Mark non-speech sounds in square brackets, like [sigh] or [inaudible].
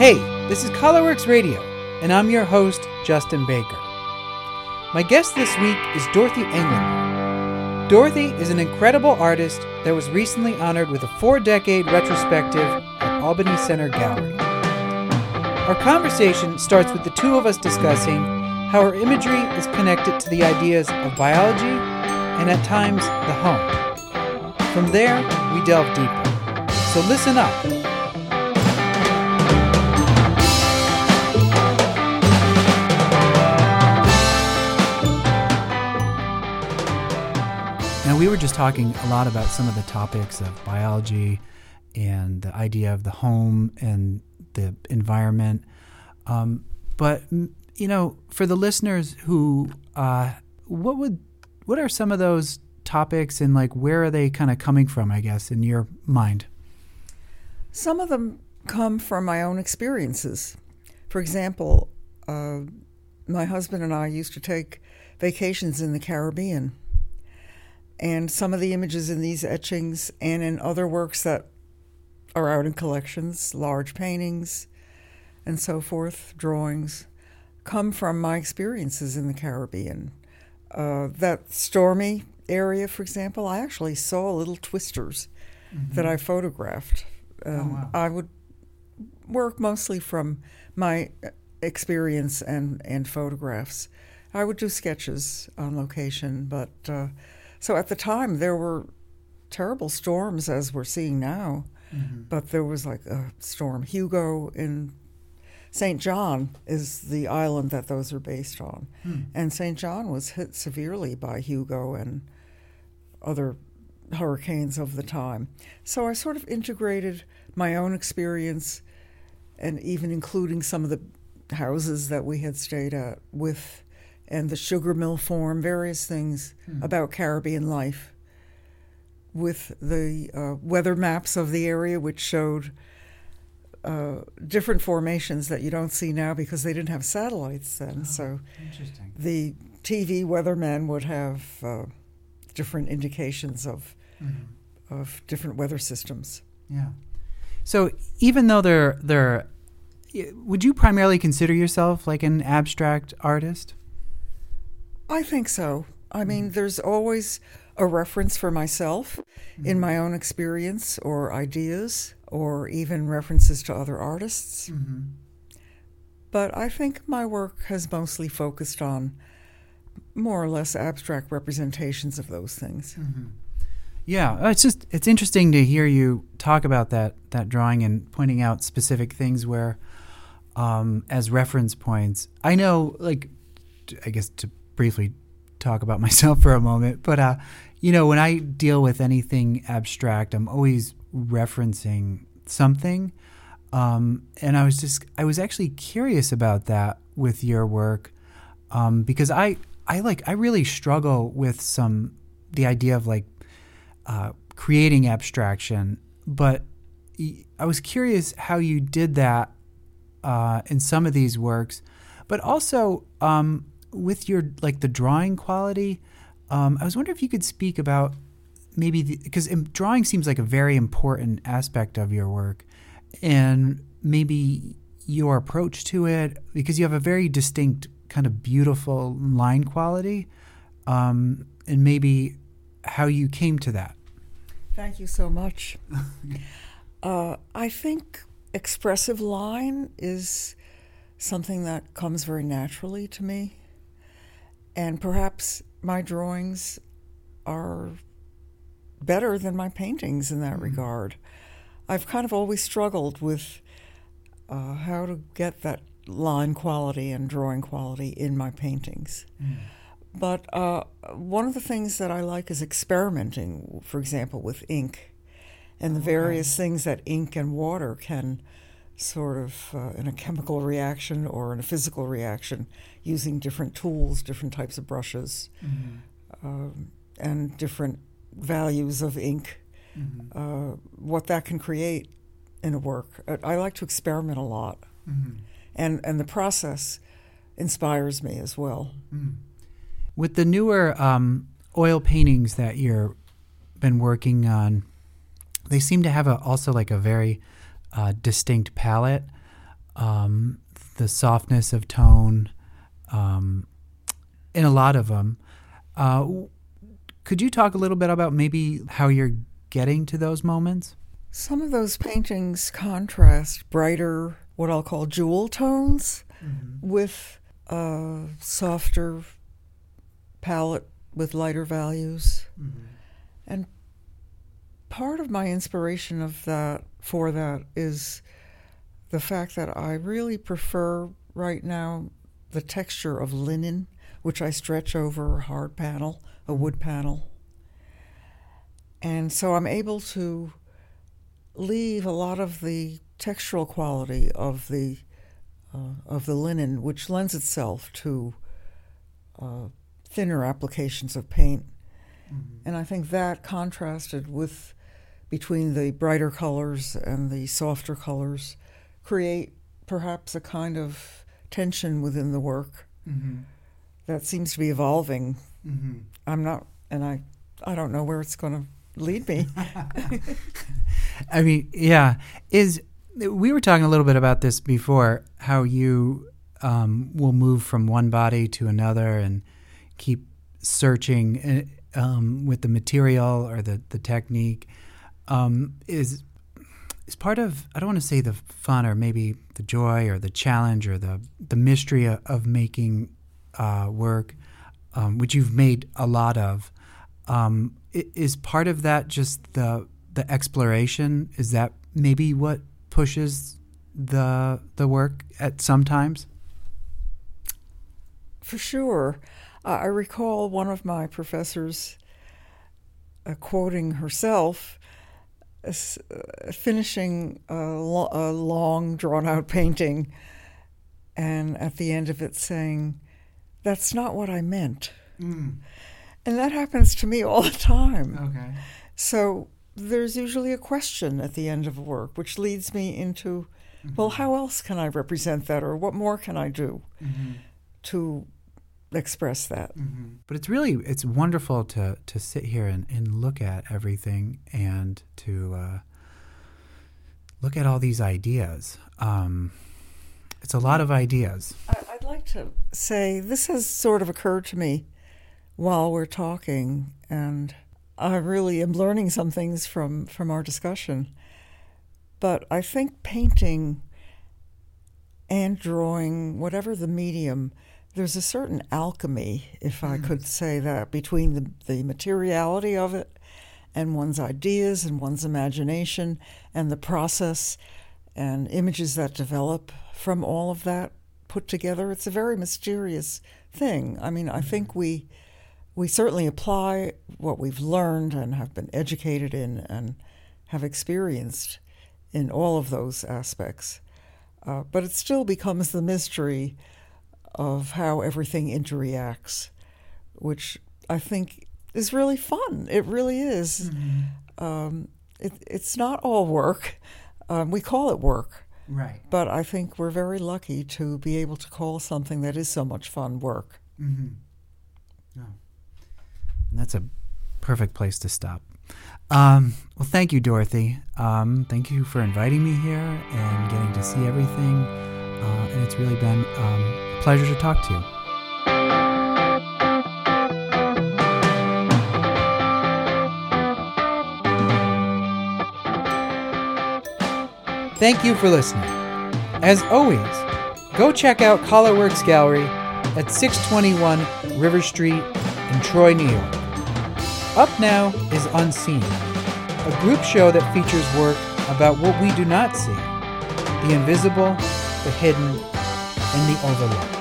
Hey, this is Colorworks Radio, and I'm your host, Justin Baker. My guest this week is Dorothy Englander. Dorothy is an incredible artist that was recently honored with a four decade retrospective at Albany Center Gallery. Our conversation starts with the two of us discussing how her imagery is connected to the ideas of biology and at times the home. From there, we delve deeper. So listen up. Were just talking a lot about some of the topics of biology and the idea of the home and the environment. Um, but you know, for the listeners who, uh, what would, what are some of those topics and like where are they kind of coming from? I guess in your mind. Some of them come from my own experiences. For example, uh, my husband and I used to take vacations in the Caribbean. And some of the images in these etchings and in other works that are out in collections, large paintings and so forth, drawings, come from my experiences in the Caribbean. Uh, that stormy area, for example, I actually saw little twisters mm-hmm. that I photographed. Um, oh, wow. I would work mostly from my experience and, and photographs. I would do sketches on location, but uh, so at the time, there were terrible storms, as we're seeing now, mm-hmm. but there was like a storm Hugo in St. John is the island that those are based on. Hmm. And St. John was hit severely by Hugo and other hurricanes of the time. So I sort of integrated my own experience and even including some of the houses that we had stayed at with and the sugar mill form, various things mm. about Caribbean life, with the uh, weather maps of the area, which showed uh, different formations that you don't see now because they didn't have satellites then. Oh, so interesting. the TV weathermen would have uh, different indications of mm-hmm. of different weather systems. Yeah. So even though they're they're would you primarily consider yourself like an abstract artist? I think so. I mean, mm-hmm. there's always a reference for myself mm-hmm. in my own experience or ideas or even references to other artists. Mm-hmm. But I think my work has mostly focused on more or less abstract representations of those things. Mm-hmm. Yeah, uh, it's just it's interesting to hear you talk about that that drawing and pointing out specific things where um, as reference points. I know, like, I guess to briefly talk about [laughs] myself for a moment, but uh, you know, when I deal with anything abstract, I'm always referencing something. Um, and I was just, I was actually curious about that with your work um, because I, I like, I really struggle with some, the idea of like uh, creating abstraction, but I was curious how you did that uh, in some of these works, but also um, with your like the drawing quality, um, I was wondering if you could speak about maybe because drawing seems like a very important aspect of your work, and maybe your approach to it because you have a very distinct kind of beautiful line quality, um, and maybe how you came to that. Thank you so much. [laughs] uh, I think expressive line is something that comes very naturally to me. And perhaps my drawings are better than my paintings in that mm-hmm. regard. I've kind of always struggled with uh, how to get that line quality and drawing quality in my paintings. Mm. But uh, one of the things that I like is experimenting, for example, with ink and the various things that ink and water can sort of uh, in a chemical reaction or in a physical reaction using different tools, different types of brushes, mm-hmm. uh, and different values of ink, mm-hmm. uh, what that can create in a work. Uh, I like to experiment a lot, mm-hmm. and, and the process inspires me as well. Mm. With the newer um, oil paintings that you've been working on, they seem to have a, also like a very uh, distinct palette. um, the softness of tone um, in a lot of them. Uh, could you talk a little bit about maybe how you're getting to those moments? Some of those paintings contrast brighter, what I'll call jewel tones, mm-hmm. with a softer palette with lighter values. Mm-hmm. And part of my inspiration of that for that is the fact that I really prefer right now the texture of linen, which I stretch over a hard panel, a wood panel. And so I'm able to leave a lot of the textural quality of the uh, of the linen, which lends itself to uh, thinner applications of paint. Mm-hmm. And I think that contrasted with between the brighter colors and the softer colors create perhaps a kind of tension within the work mm-hmm. that seems to be evolving. Mm-hmm. I'm not, and I, I don't know where it's going to lead me. [laughs] I mean, yeah, is we were talking a little bit about this before, how you um, will move from one body to another and keep searching uh, um, with the material or the the technique um, is is part of I don't want to say the fun or maybe the joy or the challenge or the the mystery of, of making uh, work, um, which you've made a lot of. Um, is part of that just the the exploration? Is that maybe what pushes the the work at sometimes? For sure, uh, I recall one of my professors uh, quoting herself finishing a, lo- a long, drawn out painting, and at the end of it saying, That's not what I meant. Mm. And that happens to me all the time. Okay. So there's usually a question at the end of a work, which leads me into, mm-hmm. well, how else can I represent that, or what more can I do mm-hmm. to express that? Mm-hmm. But it's really it's wonderful to to sit here and, and look at everything and to uh, look at all these ideas. Um, it's a lot of ideas. I'd like to say this has sort of occurred to me while we're talking, and I really am learning some things from, from our discussion. But I think painting and drawing, whatever the medium, there's a certain alchemy, if I mm. could say that, between the, the materiality of it and one's ideas and one's imagination and the process and images that develop from all of that put together. It's a very mysterious thing. I mean, I think mm. we we certainly apply what we've learned and have been educated in and have experienced in all of those aspects. Uh, but it still becomes the mystery of how everything interreacts, which I think is really fun. It really is. Mm-hmm. Um, it, it's not all work. Um, we call it work. Right. But I think we're very lucky to be able to call something that is so much fun work. Mm-hmm. Oh. That's a perfect place to stop. Um, well, thank you, Dorothy. Um, thank you for inviting me here and getting to see everything. Uh, and it's really been um, a pleasure to talk to you. Thank you for listening. As always, go check out ColorWorks Gallery at 621 River Street in Troy, New York. Up Now is Unseen, a group show that features work about what we do not see the invisible, the hidden, and the overlooked.